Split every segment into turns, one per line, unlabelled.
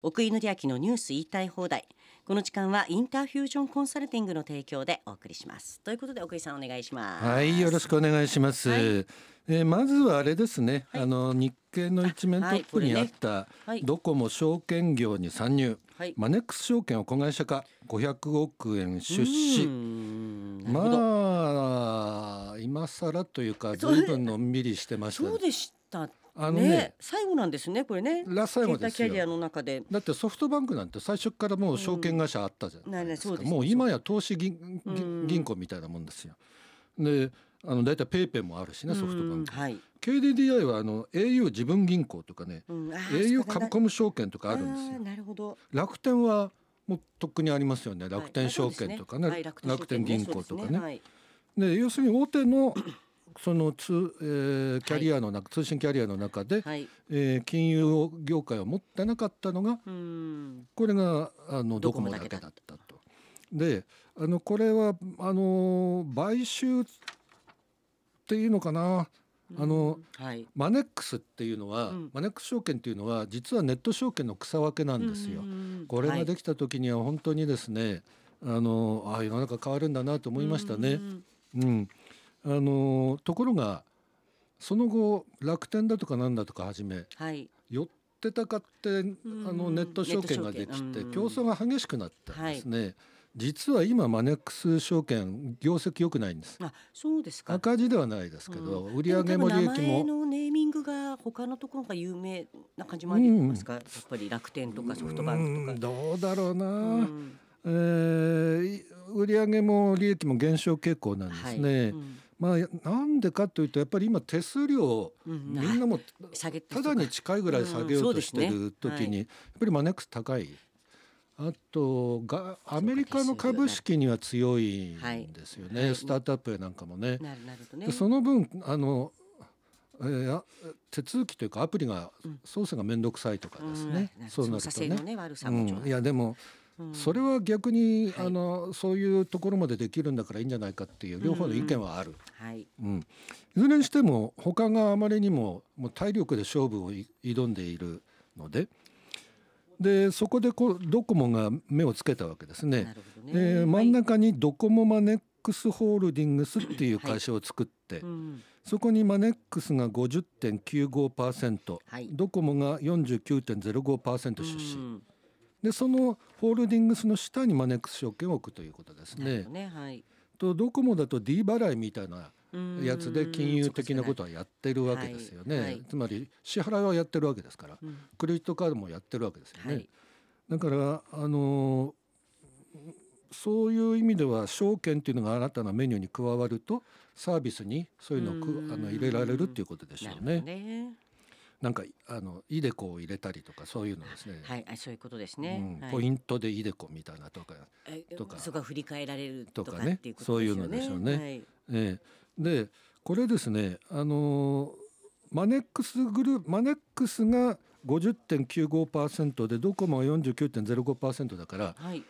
奥井紀明のニュース言いたい放題。この時間はインターフュージョンコンサルティングの提供でお送りします。ということで奥井さんお願いします。
はいよろしくお願いします、
はい。
えーまずはあれですね、
はい。
あの日経の一面トップにあった
はい
ドコモ証券業に参入、
はい。
マネックス証券を子会社化500億円出資。まあ今更というか
そう
随分のんびりしてましたね
そうでした
あのね
最後なんですねこれね。
ラ最後ですよ。
携帯キャリアの中で。
だってソフトバンクなんて最初からもう証券会社あったじゃないですか、
うん。ねねそうです。
もう今や投資銀
う。ん。
銀銀行みたいなもんですよ。であの大体ペイペイもあるしねソフトバンク。
うんはい、
KDDI はあの au じぶん銀行とかね。
うん、
au カブコム証券とかあるんですよ。
なるほど。
楽天はもうとっくにありますよね。楽天証券とかね,、
はい。
楽
楽天
天銀行とかね。
はい。
で要するに大手のその通、えーキャリアの中、通信キャリアの中で、
はい、
えー金融業界を持ってなかったのが
うん。
これがあのドコモだけだ。ったと。であのこれはあの買収っていうのかな。あの
はい。
マネックスっていうのは、
うん。
マネックス証券っていうのは実はネット証券の草分けなんですよ。これができた時には本当にですね、あのあ世の中変わるんだなと思いましたね。うん、あのところがその後楽天だとかなんだとかはじめ
はい。
寄ってたかってあの
ん
ネット証券ができて競争が激しくなったんですね。実は今マネックス証券業績良くないんです。
あそうですか。
赤字ではないですけど、
うん。
売上も利益
でも
も
のネーミングが他のところが有名な感じもありますか、やっぱり楽天とかソフトバンクとか。
うん。どうだろうな、
うん。
えー売上も利益も減少傾向なんですね。
はい。うん
まあなんでかというとやっぱり今手数料を
うん
みんなも
下げて
ただに近いぐらい下げようとしてる時にやっぱりマネックス高い。あとがアメリカの株式には強いんですよね、
はい。
スタートアップやなんかもね。
なるなる
その分あの、えーあ手続きというかアプリが操作が面倒くさいとかですね、
うん。
そうなるとね。うん、いやでも
うん
それは逆に、
はい。
あのそういうところまでできるんだからいいんじゃないかっていう両方の意見はある。
はい。
うん、いずれにしても他があまりにももう体力で勝負をい挑んでいるのででそこでこうドコモが目をつけたわけですね。
ね。
えー真ん中にドコモマネックスホールディングスっていう会社を作って、
うん。
そこにマネックスが50.95%、
はい。
ドコモが49.05%出資、
うん
でそのホールディングスの下にマネックス証券を置くということですね。
ね。はい。
とドコモだと D 払いみたいな
うん。
やつで金融的なことはやってるわけですよね、
はいはい。
つまり支払いはやってるわけですから、
うん。
クレジットカードもやってるわけですよね、
はい。
だからあのーそういう意味では証券っていうのが新たなメニューに加わるとサービスにそういうのをあの入れられるっていうことでしょうね
な
んかあのイデコを入れたりとかそういうのですね。
はいあそういうことです
う
ね
ん、
はい。
ポイントでイデコみたいなとか、
え
とか。
そこが振り返られるとか
ね。そういうのでしょうね。
はい。
ええ。でこれですねあのーマネックスグループマネックスが50.95%でドコモは49.05%だから、
はい。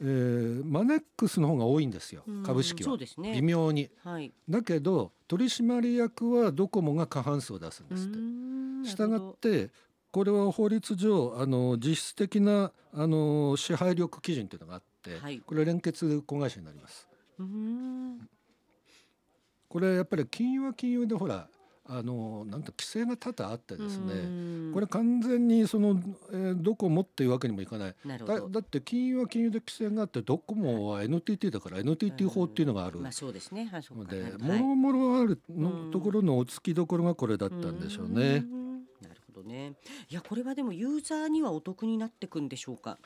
えーマネックスの方が多いんですよ
うん。
株式は、
ね。
微妙に。
はい。
だけど取締役はドコモが過半数を出すんですって。したがってこれは法律上あの実質的なあの支配力基準というのがあって、
はい。
これ連結子会社になります。これやっぱり金融は金融でほらあのなんと規制が多々あってですね
ね
これ完全にその、えードコモっていうわけにもいかない。だだって金融は金融で規制があってドコモは NTT だから NTT 法っていうのがある
まあそうですね。
ので
はい
もろもろある
うん
のところのお付きどころがこれだったんでしょうね。
んなるほどね。いやこれはでもユーザーにはお得になってくんでしょうか？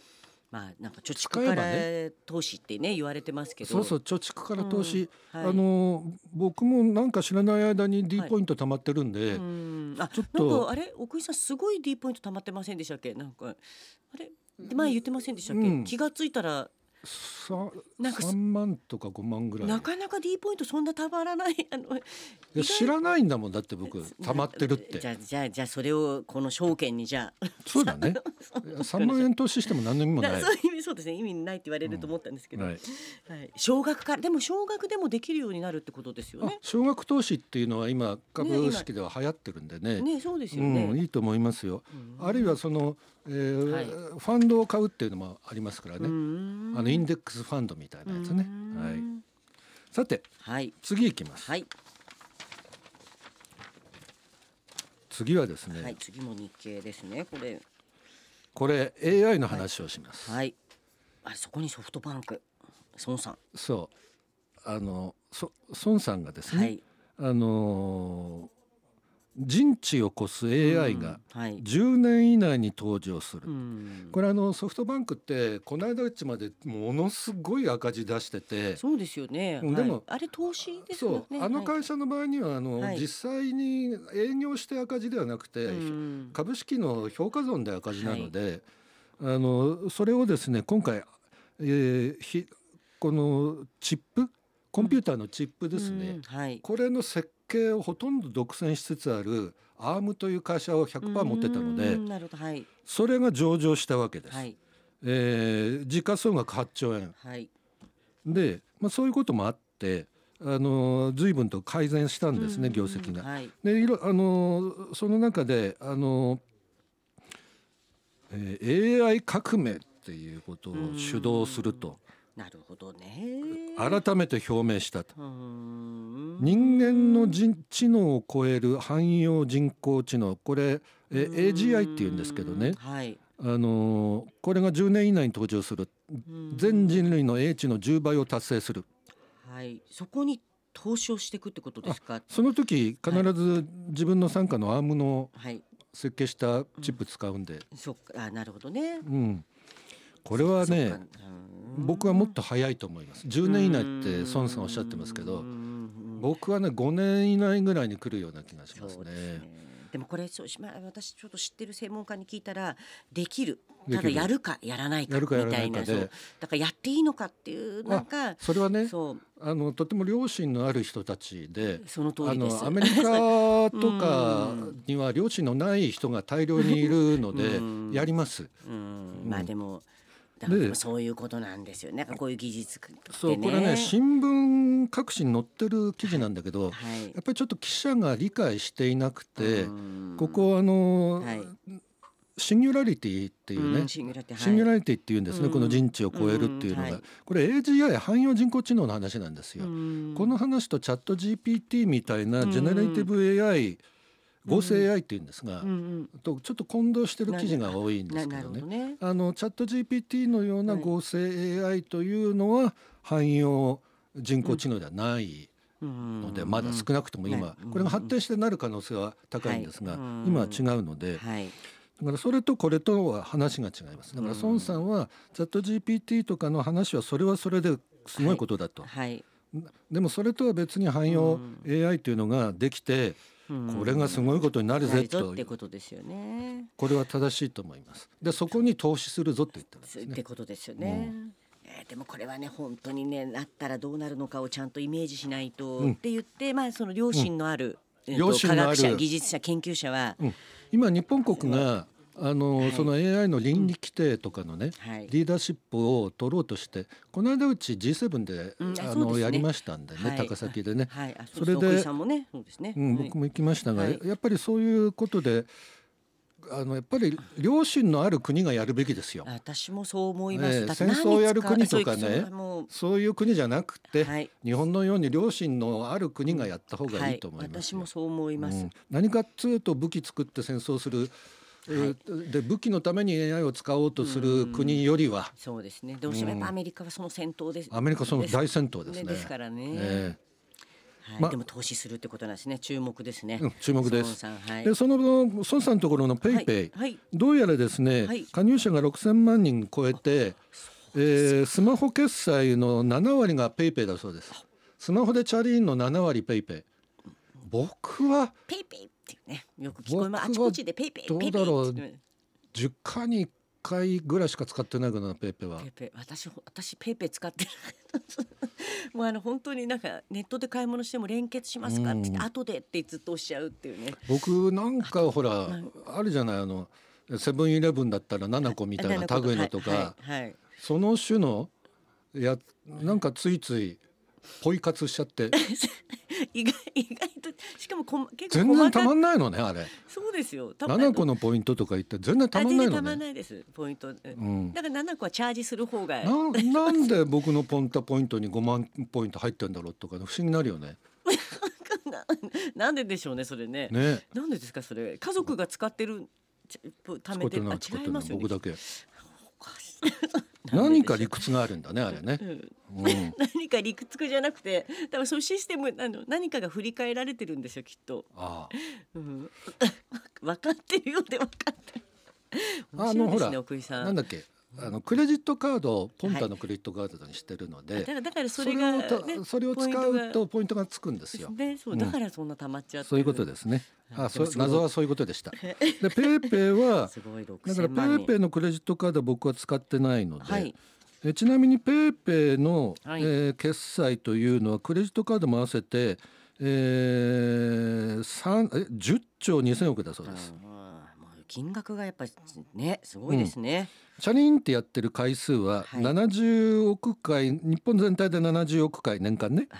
まあなんか貯蓄から
ね
投資ってね言われてますけど。
そうそう貯蓄から投資、
うんはい。
あの僕もなんか知らない間に D
はい。
ポイント貯まってるんで、
うん。あ
ちょっと。
なんかあれ？奥井さんすごい D ポイント溜まってませんでしたっけ？なんかあれ？前言ってませんでしたっけ、
うん。
気がついたら
さ
なんか
3万とか5万ぐらい。
なかなか D ポイントそんなたまらない。あの
いや知らないんだもんだって僕貯まってるって。
じゃあじゃあじゃあそれをこの証券にじゃあ。
そうだね。3万円投資しても何の意味もない。
なそう意味そうですね。意味ないって言われると思ったんですけど、
は
はい。い少額か。らでも少額でもできるようになるってことですよ
あ
ね。
少額投資っていうのは今株式では流行ってるんでね。
ねそうですよ
うん、
ね。
いいと思いますよ、あるいはそのえー
はい。
ファンドを買うっていうのもありますからね、あのインデックスファンドみたいなやつね。はい、さて
はい。
次いきます。
はい。
次はですね、
はい次も日経ですねこれ。
これ AI の話をします。
はい。あそこにソフトバンク。孫さん。
そう。あのそ孫さんがですね、
はい。
あのー人知を超す AI が
うんはい。
10年以内に登場する。
うん。
これあのソフトバンクってこの間うちまでものすごい赤字出してて。
そうですよね。
うんでも
はい。あれ投資です
そう、
よね。
あの
はい
会社の場合にはあの、
はい。
実際に営業して赤字ではなくて、
うん
株式の評価損で赤字なので、あのそれをですね今回、えーひこのチップコンピューターのチップですね、
うんはい。
これの設計をほとんど独占しつつあるアームという会社を100%持ってたので
うんなるほどはい
それが上場したわけです。
はい
えー時価総額8兆円
はい。
で、まあ、そういうこともあってあの随分と改善したんですね、
うん
業績が。
はい。
でいろあのその中であの、えー AI 革命っていうことを主導すると
なるほどね。
改めて表明したと。人間の人知能を超える汎用人工知能これえ AGI っていうんですけどね
はい。
あのこれが10年以内に登場する
うん
全人類の英知の10倍を達成する
はい。そこに投資をしていくってことですか？
その時必ず自分の傘下のアームの
はい。
設計したチップ使うんで、
そっかあなるほどね。
うん、これはね僕はもっと早いと思います。10年以内って孫さんおっしゃってますけど僕はね5年以内ぐらいに来るような気がしますね。
ね。でもこれそうしまあ私ちょっと知ってる専門家に聞いたらできる。ただやるかやらないかみたいなだからやっていいのかっていうなんか
それはねあのとても良心のある人たちで
その通
あ。のアメリカとか には良心のない人が大量にいるので
うん。
やります。
うん。まあでもそういうことなんですよね。こういう技術ね。
そうこれね新聞各紙に載ってる記事なんだけど、
はい
やっぱりちょっと記者が理解していなくて、
うん。
ここあの、
はい。
シンギュラリティっていうね、
んシンギュラリティ
っていうんですね、
うん。
この人知を超えるっていうのが、
うんはい。
これ AGI 汎用人工知能の話なんですよ。
うん。
この話とチャット GPT みたいなジェネレーティブ AI、合成 AI っていうんですが、
うんうん
とちょっと混同してる記事が多いんですけどね。
ね。
あのチャット GPT のような
はい
合成 AI というのは汎用人工知能ではないの
の
で、まだ少なくとも今、
うん
これが発展してなる可能性は高いんですが、今は違うので、
はい。
だからそれとこれとは話が違います。だから孫さんはチャット GPT とかの話はそれはそれですごいことだと。
はい。
でもそれとは別に汎用 AI というのができて、これがすごいことになるぜと
なるぞってことですよね。
これは正しいと思います。でそこに投資するぞって言ってるんです
っ
ね
て。ことですよね。えーでもこれはね本当にねなったらどうなるのかをちゃんとイメージしないと、
うん
って言ってまあその良心のある、えーと
良心のある
科学者技術者研究者は、
うん今日本国があの、
はい。
その AI の倫理規定とかのね、
はい。
リーダーシップを取ろうとしてこの間うち G7 で、
うんあ
あ
そうですね。
のやりましたんでね、
はい。
高崎でね、それで僕も行きましたが、
はい。
やっぱりそういうことであのやっぱり良心のある国がやるべきですよ。
私もそう思います。
ええ
だって
戦争をやる国とかね
そう
いう国じゃなくて、
はい。
日本のように良心のある国がやった方がいいと思いますよ、
私もそう思います。
うん。何かっつうと武器作って戦争する、えーで武器のために AI を使おうとする国よりは、
そうですね。どうしてもやっぱアメリカはその先頭です。
アメリカその大先頭ですね。
ですからね。
え
はい
ま
でも投資するってことなんですね。注目ですね。
うん注目です
はい。
えでその孫さんのところの PayPay、
はいはい
どうやらですね、
はい
加入者が6000万人超えて、えースマホ決済の7割が PayPay だそうです。スマホでチャリーンの7割ペイペイ。僕は
ペイペイっていうね。よく聞こえます。あちこちでペイペイ
どう
ペイペイ
だろう
って言って
10回に1回ぐらいしか使ってないかなペイペイは。
ペイ。ペイ。私私ペイペイ使ってる。もうあの本当になんかネットで買い物しても連結しますかって言って、
うん。
後でってずっとおっしゃうっていうね。
僕なんかほらあるじゃないあのセブンイレブンだったら nanaco みたいな類のとか、
はいはいはい。
その種のやなんかついついポイ活しちゃって
意外 意外としかもこ結構
全然たまんないのねあれ。
そうですよ。た
7個の。ポイントとか言って全然たまんないの
あ全然たまん
ね
ないですポイント、うん。
うん
だから7個はチャージする方が。
ななんで僕のポンタポイントに5万ポイント入ってんだろうとか不思議になるよね。
な なんででしょうねそれね。
ね。
なんでですかそれ。家族が使ってるち貯
使ってるの
めてるあ違いますよね。
僕だけ。
おかしい
何か理屈があるんだねあれね。
う、ん。
うん、
何か理屈じゃなくて多分そういうシステムあの何かが振り返られてるんですよきっと、
あ
うん、分かってるようで分かってる。
あ
面白いですね奥井さん。
なんだっけあのクレジットカードをポンタのクレジットカードにしてるので、
だからだからそ
それ
れが、ね、
それを使うとポイントが。つくんですよ。
ねそう
うん。
だからそんな溜まっちゃってる、
そういうことですね。あ、そ謎はそういうことでした。で、ペイペイはだからペイペイのクレジットカードは僕は使ってないので、
はい。
えちなみにペイペイの、
はい。
えー決済というのはクレジットカードも合わせて、えー、三え10兆2000億だそうです。
金額がやっぱりねすごいですね、
チャリンってやってる回数は
はい。
70億回、日本全体で70億回年間ね。
あ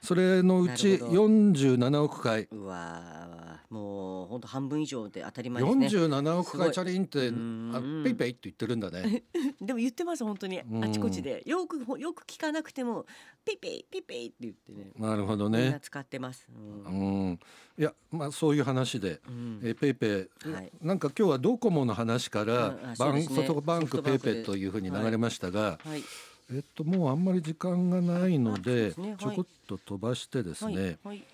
それのうち
なるほど。
47億回。
ーうわーもう本当半分以上で当たり前ですね。
47億回チャリンってあペイペイって言ってるんだね。
でも言ってます本当に。
うん。
あちこちで。よくよく聞かなくてもピッピイピッピイって言ってね
なるほど
みんな
ね
使ってます、
う
うん
んいやまあそういう話で
うん
えペイペイ、
はい
なんか今日はドコモの話から
うんあそう
バン、ソフトバンクペイペイというふうに流れましたが、
はい
えっともうあんまり時間がないのでちょこっと飛ばしてです
はい
ね、
はい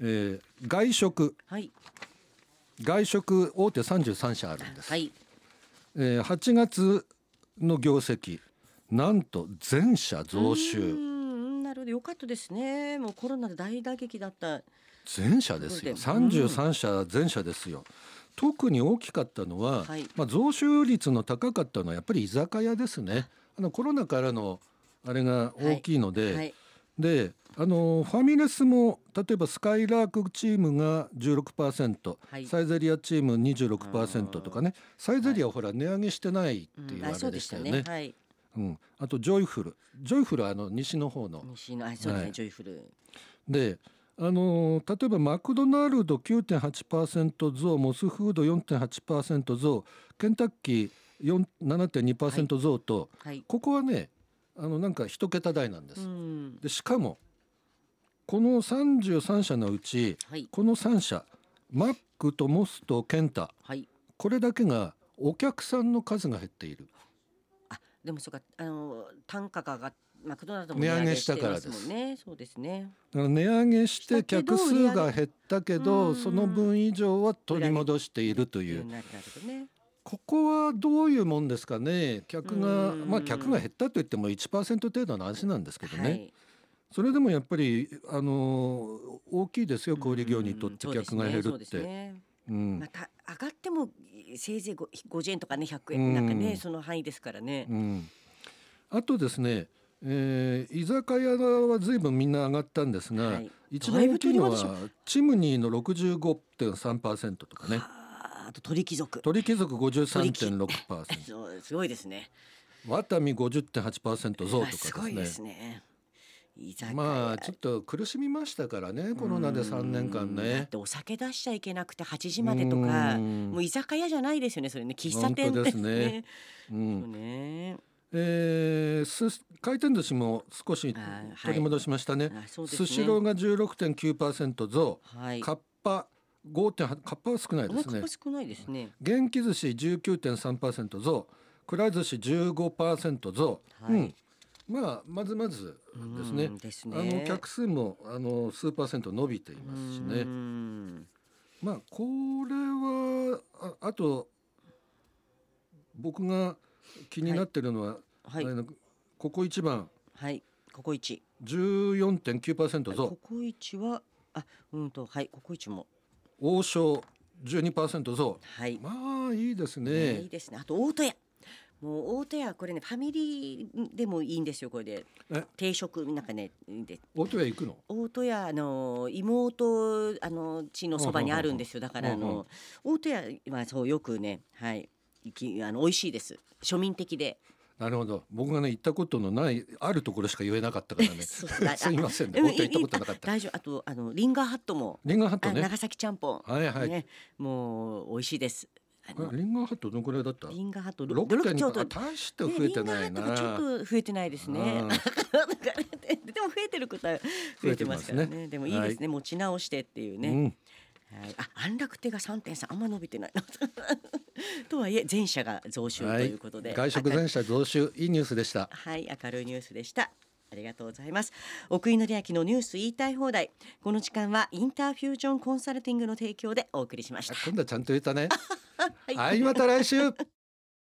えー外食。
はい。
外食大手33社あるんです、
はい。
えー、8月の業績。なんと全社増
う
収
んなるほど。よかったですね。もうコロナで大打撃だった。
全社ですよ。
そうで。
33社全社ですよ。特に大きかったのは、
はい。
まあ、増収率の高かったのはやっぱり居酒屋ですね。あ。のコロナからのあれが大きいので、
はい
であのファミレスも例えばすかいらーくチームが16%、
はい。
サイゼリヤチーム26%とかね。サイゼリヤはほら値上げしてないっていう
うんあ
あれ
でした
よね。
ねはい。
うん、あとジョイフル。ジョイフルはあの西の方の。
西のあそうですね、
はい。
ジョイフル。
であのー例えばマクドナルド9.8%増モスフード4.8%増ケンタッキー4 7.2%増と、
はい。
ここはねあのなんか一桁台なんです。
うん。
でしかもこの33社のうち
はい。
この3社マックとモスとケンタ
はい。
これだけがお客さんの数が減っている。
あでもそうかあの単価が上がっマクドナルドも
値上げしたからです。
ねそうですね。
値上げして客数が減ったけど
げ
その分以上は取り戻しているという。
なるほどね
ここはどういうもんですかね？客が
うん。
まあ客が減ったといっても1%程度の話なんですけどね、
はい。
それでもやっぱりあの大きいですよ小売業にとって
うん
客が減るって。
また上がってもせいぜいご50円とかね100
うん。
円なんかねその範囲ですからね。
うん、あとですね、えー居酒屋は随分みんな上がったんですが、
はい。
一番大きいのはチムニーの65.3%とかね
と鳥貴族。
鳥貴族53.6%
そうすごいですね。
ワタミ50.8%増とか
あ
です
すごいで
ね。
すね
まあちょっと苦しみましたからねコロナで3年間
うん。だっ
ね。
てお酒出しちゃいけなくて8時までとか
うん。
もう居酒屋じゃないですよねそれね。喫茶店
ですね。う
ん。ね。
えーす回転寿司も少し取り戻しましたね。スシローが16.9%増、
はい。
カッパ5.8カッパは少ないですね。
り少ないですね。
元気寿司19.3%増くら寿司15%増、
はい。
うん、まあまずまずですね。
す
あ
ね
の客数もあの数パーセント伸びていますし
う
ね
ん。
まあこれはああと僕が気になってるのは、
はい。
あのここ一番。
はい。ココイチ
14.9%増
ココイチはあうんとはいココイチも
王将12%増
はい。
まあいいです
ね。
ね
いいですね。あと大戸屋。もう大戸屋これねファミリーでもいいんですよこれで。
え？
定食なんかねで。
大戸屋行くの？
大戸屋あの妹あの地のそばにあるんですよ。だからあの大戸屋はそうよくねはいいきあの美味しいです。庶民的で
なるほど。僕がね行ったことのないあるところしか言えなかったからね。すいませんね。
うん。
本当に行ったことなかった。
大丈夫。あとあのリンガーハットも。
リンガーハットね。
あ長崎ちゃんぽん、
はいはい、
ね。もう美味しいです。
リンガーハットどのくらいだった？
リンガーハット
六点
ちょっと
あ大して増えてないな、
ねちょっと増えてないですね。でも増えてることは増えてますからね。
ね。
でもいいですね、持ち直してっていうね。
うん、
はい、あ安楽手が3.3あんま伸びてないな。とはいえ全社が増収と
はい
いうことで、
外食全社増収いいニュースでした
はい、明るいニュースでした。ありがとうございます。奥井紀明のニュース言いたい放題。この時間はインターフュージョンコンサルティングの提供でお送りしました。
今度はちゃんと言えたね
はい
はいまた来週